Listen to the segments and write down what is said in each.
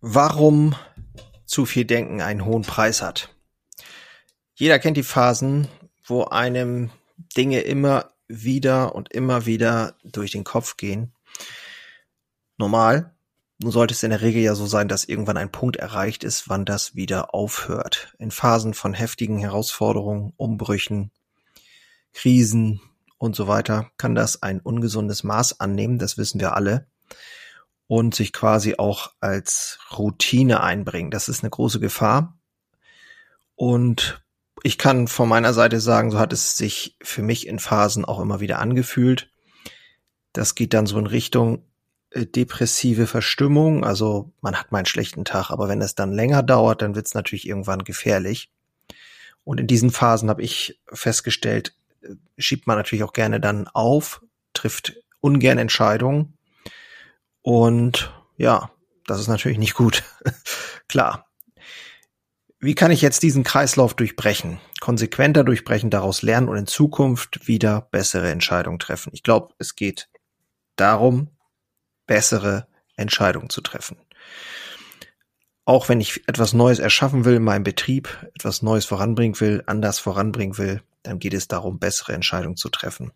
Warum zu viel Denken einen hohen Preis hat. Jeder kennt die Phasen, wo einem Dinge immer wieder und immer wieder durch den Kopf gehen. Normal. Nun sollte es in der Regel ja so sein, dass irgendwann ein Punkt erreicht ist, wann das wieder aufhört. In Phasen von heftigen Herausforderungen, Umbrüchen, Krisen und so weiter kann das ein ungesundes Maß annehmen, das wissen wir alle und sich quasi auch als Routine einbringen. Das ist eine große Gefahr. Und ich kann von meiner Seite sagen, so hat es sich für mich in Phasen auch immer wieder angefühlt. Das geht dann so in Richtung äh, depressive Verstimmung. Also man hat mal einen schlechten Tag, aber wenn es dann länger dauert, dann wird es natürlich irgendwann gefährlich. Und in diesen Phasen habe ich festgestellt, äh, schiebt man natürlich auch gerne dann auf, trifft ungern Entscheidungen und ja, das ist natürlich nicht gut. Klar. Wie kann ich jetzt diesen Kreislauf durchbrechen? Konsequenter durchbrechen, daraus lernen und in Zukunft wieder bessere Entscheidungen treffen. Ich glaube, es geht darum, bessere Entscheidungen zu treffen. Auch wenn ich etwas Neues erschaffen will, meinen Betrieb etwas Neues voranbringen will, anders voranbringen will, dann geht es darum, bessere Entscheidungen zu treffen.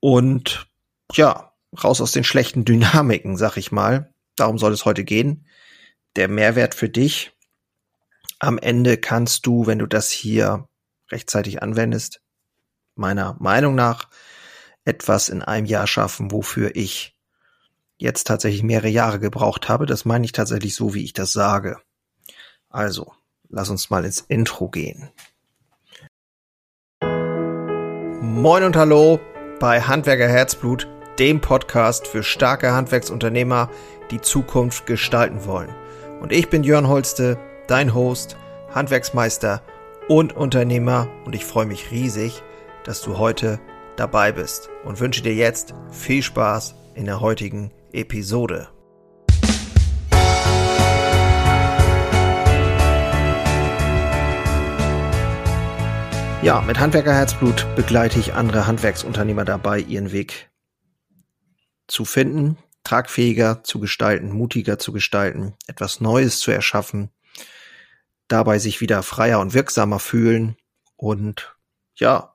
Und ja, raus aus den schlechten Dynamiken, sag ich mal. Darum soll es heute gehen. Der Mehrwert für dich. Am Ende kannst du, wenn du das hier rechtzeitig anwendest, meiner Meinung nach etwas in einem Jahr schaffen, wofür ich jetzt tatsächlich mehrere Jahre gebraucht habe. Das meine ich tatsächlich so, wie ich das sage. Also, lass uns mal ins Intro gehen. Moin und hallo bei Handwerker Herzblut dem Podcast für starke Handwerksunternehmer, die Zukunft gestalten wollen. Und ich bin Jörn Holste, dein Host, Handwerksmeister und Unternehmer und ich freue mich riesig, dass du heute dabei bist und wünsche dir jetzt viel Spaß in der heutigen Episode. Ja, mit Handwerkerherzblut begleite ich andere Handwerksunternehmer dabei, ihren Weg zu finden, tragfähiger zu gestalten, mutiger zu gestalten, etwas Neues zu erschaffen, dabei sich wieder freier und wirksamer fühlen und ja,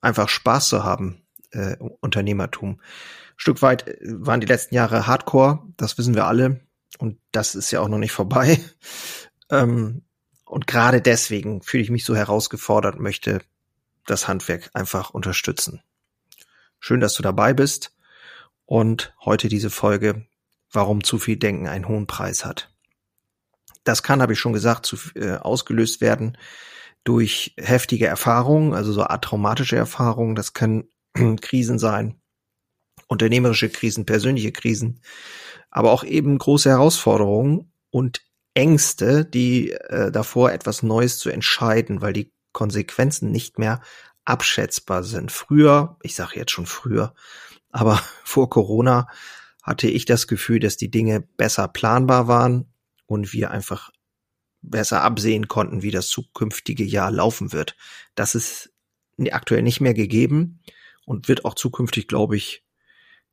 einfach Spaß zu haben, äh, Unternehmertum. Stück weit äh, waren die letzten Jahre Hardcore, das wissen wir alle und das ist ja auch noch nicht vorbei. Ähm, und gerade deswegen fühle ich mich so herausgefordert, möchte das Handwerk einfach unterstützen. Schön, dass du dabei bist. Und heute diese Folge, warum zu viel Denken einen hohen Preis hat. Das kann, habe ich schon gesagt, zu, äh, ausgelöst werden durch heftige Erfahrungen, also so art traumatische Erfahrungen. Das können Krisen sein, unternehmerische Krisen, persönliche Krisen, aber auch eben große Herausforderungen und Ängste, die äh, davor etwas Neues zu entscheiden, weil die Konsequenzen nicht mehr abschätzbar sind. Früher, ich sage jetzt schon früher, aber vor Corona hatte ich das Gefühl, dass die Dinge besser planbar waren und wir einfach besser absehen konnten, wie das zukünftige Jahr laufen wird. Das ist aktuell nicht mehr gegeben und wird auch zukünftig, glaube ich,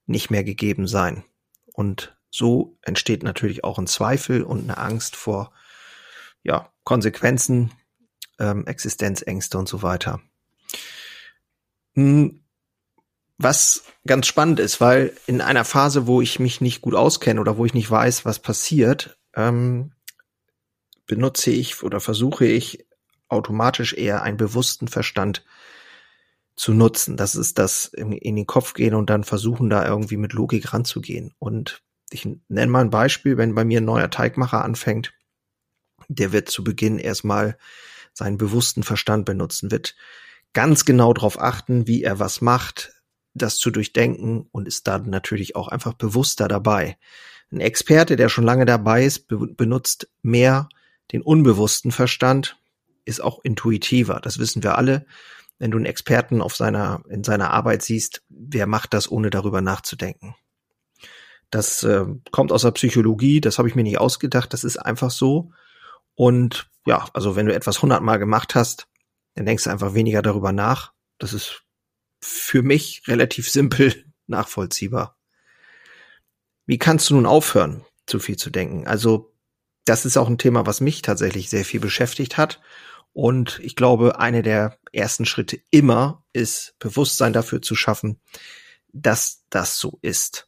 nicht mehr gegeben sein. Und so entsteht natürlich auch ein Zweifel und eine Angst vor ja, Konsequenzen, ähm, Existenzängste und so weiter. Hm, was ganz spannend ist, weil in einer Phase, wo ich mich nicht gut auskenne oder wo ich nicht weiß, was passiert, ähm, benutze ich oder versuche ich automatisch eher einen bewussten Verstand zu nutzen. Das ist das in, den Kopf gehen und dann versuchen, da irgendwie mit Logik ranzugehen. Und ich nenne mal ein Beispiel, wenn bei mir ein neuer Teigmacher anfängt, der wird zu Beginn erstmal seinen bewussten Verstand benutzen, wird ganz genau darauf achten, wie er was macht, das zu durchdenken und ist dann natürlich auch einfach bewusster dabei. Ein Experte, der schon lange dabei ist, be benutzt mehr den unbewussten Verstand, ist auch intuitiver. Das wissen wir alle. Wenn du einen Experten auf seiner, in seiner Arbeit siehst, wer macht das, ohne darüber nachzudenken? Das äh, kommt aus der Psychologie, das habe ich mir nicht ausgedacht, das ist einfach so. Und ja, also wenn du etwas hundertmal gemacht hast, dann denkst du einfach weniger darüber nach. Das ist für mich relativ simpel nachvollziehbar. Wie kannst du nun aufhören, zu viel zu denken. Also das ist auch ein Thema, was mich tatsächlich sehr viel beschäftigt hat. Und ich glaube, eine der ersten Schritte immer ist, Bewusstsein dafür zu schaffen, dass das so ist.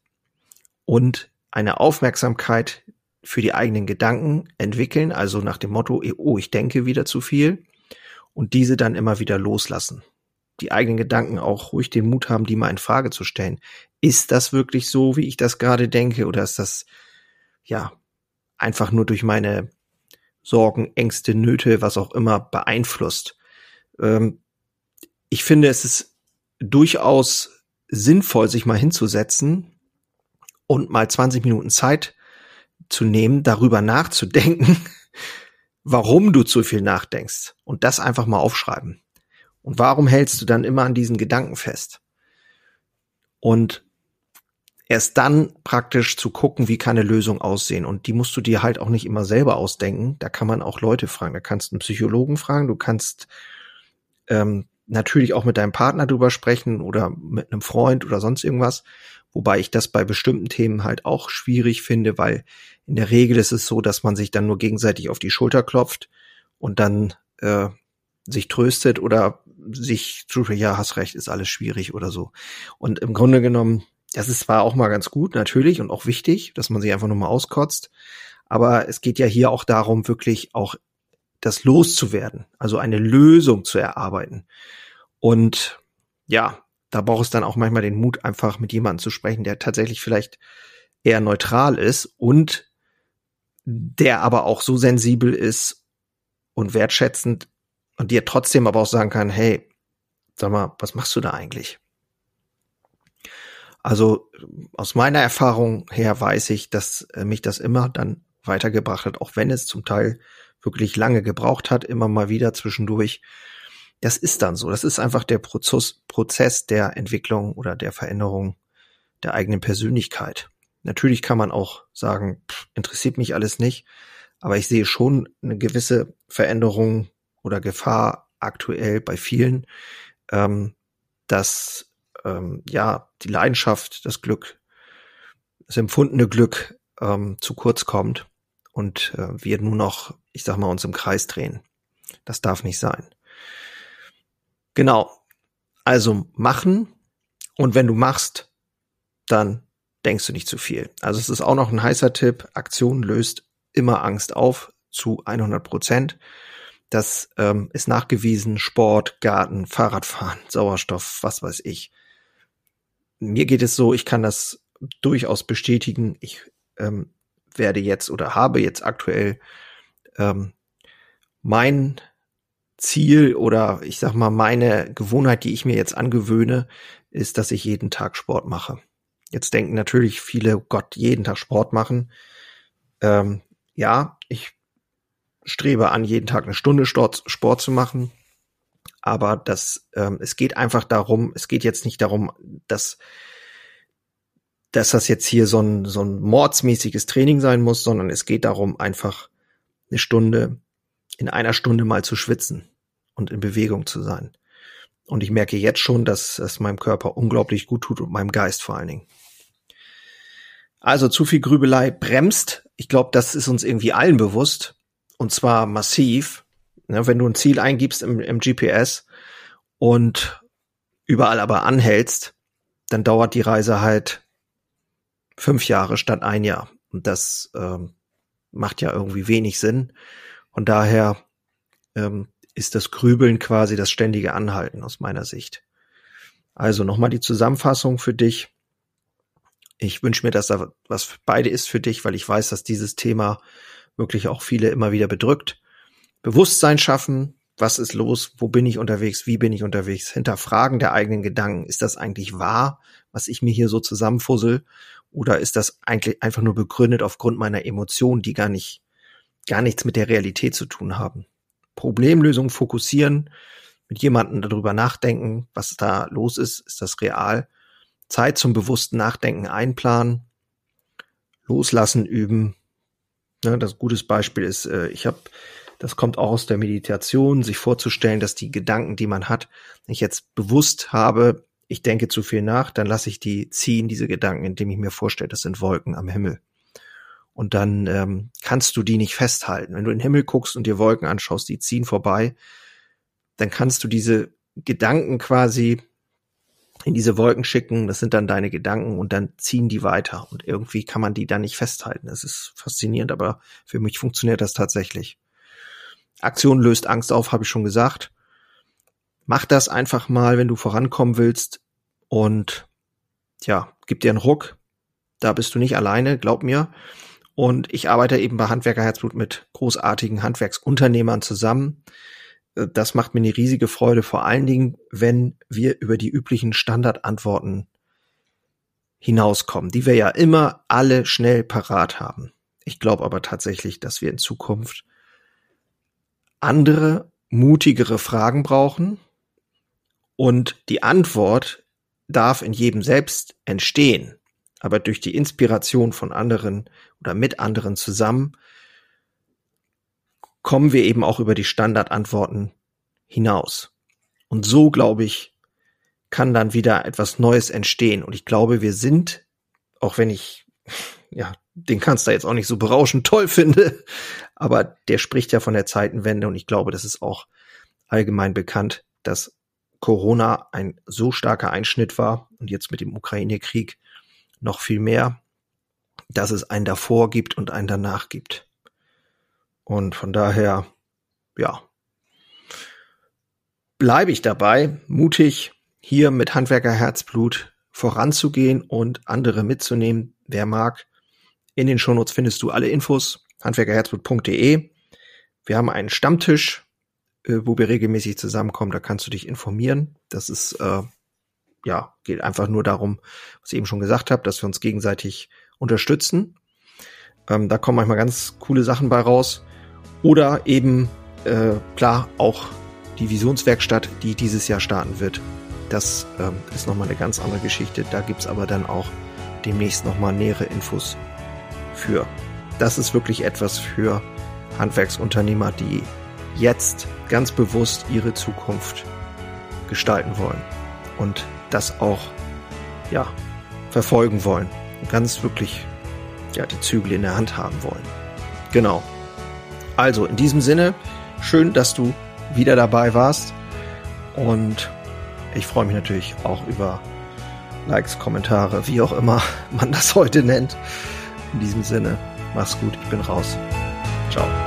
Und eine Aufmerksamkeit für die eigenen Gedanken entwickeln, also nach dem Motto, oh, ich denke wieder zu viel und diese dann immer wieder loslassen. Die eigenen Gedanken auch ruhig den Mut haben, die mal in Frage zu stellen. Ist das wirklich so, wie ich das gerade denke oder ist das, ja, einfach nur durch meine Sorgen, Ängste, Nöte, was auch immer beeinflusst? Ähm, ich finde, es ist durchaus sinnvoll, sich mal hinzusetzen und mal 20 Minuten Zeit zu nehmen, darüber nachzudenken, warum du zu viel nachdenkst und das einfach mal aufschreiben. Und warum hältst du dann immer an diesen Gedanken fest? Und erst dann praktisch zu gucken, wie kann eine Lösung aussehen. Und die musst du dir halt auch nicht immer selber ausdenken. Da kann man auch Leute fragen. Da kannst du einen Psychologen fragen. Du kannst ähm, natürlich auch mit deinem Partner drüber sprechen oder mit einem Freund oder sonst irgendwas. Wobei ich das bei bestimmten Themen halt auch schwierig finde, weil in der Regel ist es so, dass man sich dann nur gegenseitig auf die Schulter klopft und dann äh, sich tröstet oder sich zu, ja, hast recht, ist alles schwierig oder so. Und im Grunde genommen, das ist zwar auch mal ganz gut, natürlich, und auch wichtig, dass man sich einfach nur mal auskotzt. Aber es geht ja hier auch darum, wirklich auch das loszuwerden, also eine Lösung zu erarbeiten. Und ja, da braucht es dann auch manchmal den Mut, einfach mit jemandem zu sprechen, der tatsächlich vielleicht eher neutral ist und der aber auch so sensibel ist und wertschätzend und dir trotzdem aber auch sagen kann, hey, sag mal, was machst du da eigentlich? Also aus meiner Erfahrung her weiß ich, dass äh, mich das immer dann weitergebracht hat, auch wenn es zum Teil wirklich lange gebraucht hat, immer mal wieder zwischendurch. Das ist dann so. Das ist einfach der Prozess, Prozess der Entwicklung oder der Veränderung der eigenen Persönlichkeit. Natürlich kann man auch sagen, pff, interessiert mich alles nicht, aber ich sehe schon eine gewisse Veränderung oder Gefahr aktuell bei vielen, ähm, dass ähm, ja die Leidenschaft, das Glück, das empfundene Glück ähm, zu kurz kommt und äh, wir nur noch, ich sag mal, uns im Kreis drehen. Das darf nicht sein. Genau. Also machen und wenn du machst, dann denkst du nicht zu viel. Also es ist auch noch ein heißer Tipp. Aktion löst immer Angst auf zu 100 Prozent. Das ähm, ist nachgewiesen. Sport, Garten, Fahrradfahren, Sauerstoff, was weiß ich. Mir geht es so, ich kann das durchaus bestätigen. Ich ähm, werde jetzt oder habe jetzt aktuell ähm, mein Ziel oder ich sag mal meine Gewohnheit, die ich mir jetzt angewöhne, ist, dass ich jeden Tag Sport mache. Jetzt denken natürlich viele, Gott, jeden Tag Sport machen. Ähm, ja, ich strebe an, jeden Tag eine Stunde Sport, Sport zu machen. Aber das, ähm, es geht einfach darum, es geht jetzt nicht darum, dass dass das jetzt hier so ein, so ein mordsmäßiges Training sein muss, sondern es geht darum, einfach eine Stunde, in einer Stunde mal zu schwitzen und in Bewegung zu sein. Und ich merke jetzt schon, dass es meinem Körper unglaublich gut tut und meinem Geist vor allen Dingen. Also zu viel Grübelei bremst. Ich glaube, das ist uns irgendwie allen bewusst. Und zwar massiv. Ne, wenn du ein Ziel eingibst im, im GPS und überall aber anhältst, dann dauert die Reise halt fünf Jahre statt ein Jahr. Und das ähm, macht ja irgendwie wenig Sinn. Und daher ähm, ist das Grübeln quasi das ständige Anhalten aus meiner Sicht. Also nochmal die Zusammenfassung für dich. Ich wünsche mir, dass da was beide ist für dich, weil ich weiß, dass dieses Thema wirklich auch viele immer wieder bedrückt. Bewusstsein schaffen, was ist los, wo bin ich unterwegs, wie bin ich unterwegs, hinterfragen der eigenen Gedanken, ist das eigentlich wahr, was ich mir hier so zusammenfussel, oder ist das eigentlich einfach nur begründet aufgrund meiner Emotionen, die gar nicht, gar nichts mit der Realität zu tun haben? Problemlösung fokussieren, mit jemandem darüber nachdenken, was da los ist, ist das real? Zeit zum bewussten Nachdenken einplanen, loslassen üben. Ja, das gutes Beispiel ist, äh, ich habe, das kommt auch aus der Meditation, sich vorzustellen, dass die Gedanken, die man hat, ich jetzt bewusst habe, ich denke zu viel nach, dann lasse ich die ziehen, diese Gedanken, indem ich mir vorstelle, das sind Wolken am Himmel. Und dann ähm, kannst du die nicht festhalten. Wenn du in den Himmel guckst und dir Wolken anschaust, die ziehen vorbei, dann kannst du diese Gedanken quasi in diese Wolken schicken. Das sind dann deine Gedanken und dann ziehen die weiter. Und irgendwie kann man die dann nicht festhalten. Das ist faszinierend, aber für mich funktioniert das tatsächlich. Aktion löst Angst auf, habe ich schon gesagt. Mach das einfach mal, wenn du vorankommen willst und ja, gib dir einen Ruck. Da bist du nicht alleine, glaub mir. Und ich arbeite eben bei Handwerker Herzblut mit großartigen Handwerksunternehmern zusammen. Das macht mir eine riesige Freude, vor allen Dingen, wenn wir über die üblichen Standardantworten hinauskommen, die wir ja immer alle schnell parat haben. Ich glaube aber tatsächlich, dass wir in Zukunft andere, mutigere Fragen brauchen und die Antwort darf in jedem selbst entstehen, aber durch die Inspiration von anderen oder mit anderen zusammen kommen wir eben auch über die Standardantworten hinaus. Und so, glaube ich, kann dann wieder etwas Neues entstehen. Und ich glaube, wir sind, auch wenn ich, ja, den Kanzler jetzt auch nicht so berauschend toll finde, aber der spricht ja von der Zeitenwende und ich glaube, das ist auch allgemein bekannt, dass Corona ein so starker Einschnitt war und jetzt mit dem Ukraine-Krieg noch viel mehr, dass es ein davor gibt und ein danach gibt. Und von daher, ja, bleibe ich dabei, mutig hier mit Handwerkerherzblut voranzugehen und andere mitzunehmen. Wer mag, in den Shownotes findest du alle Infos, handwerkerherzblut.de. Wir haben einen Stammtisch, äh, wo wir regelmäßig zusammenkommen, da kannst du dich informieren. Das ist, äh, ja, geht einfach nur darum, was ich eben schon gesagt habe, dass wir uns gegenseitig unterstützen. Ähm, da kommen manchmal ganz coole Sachen bei raus. Oder eben, äh, klar, auch die Visionswerkstatt, die dieses Jahr starten wird. Das ähm, ist nochmal eine ganz andere Geschichte. Da gibt's aber dann auch demnächst nochmal nähere Infos für. Das ist wirklich etwas für Handwerksunternehmer, die jetzt ganz bewusst ihre Zukunft gestalten wollen und das auch ja verfolgen wollen ganz wirklich ja die Zügel in der Hand haben wollen. Genau. Also in diesem Sinne, schön, dass du wieder dabei warst. Und ich freue mich natürlich auch über Likes, Kommentare, wie auch immer man das heute nennt. In diesem Sinne, mach's gut, ich bin raus. Ciao.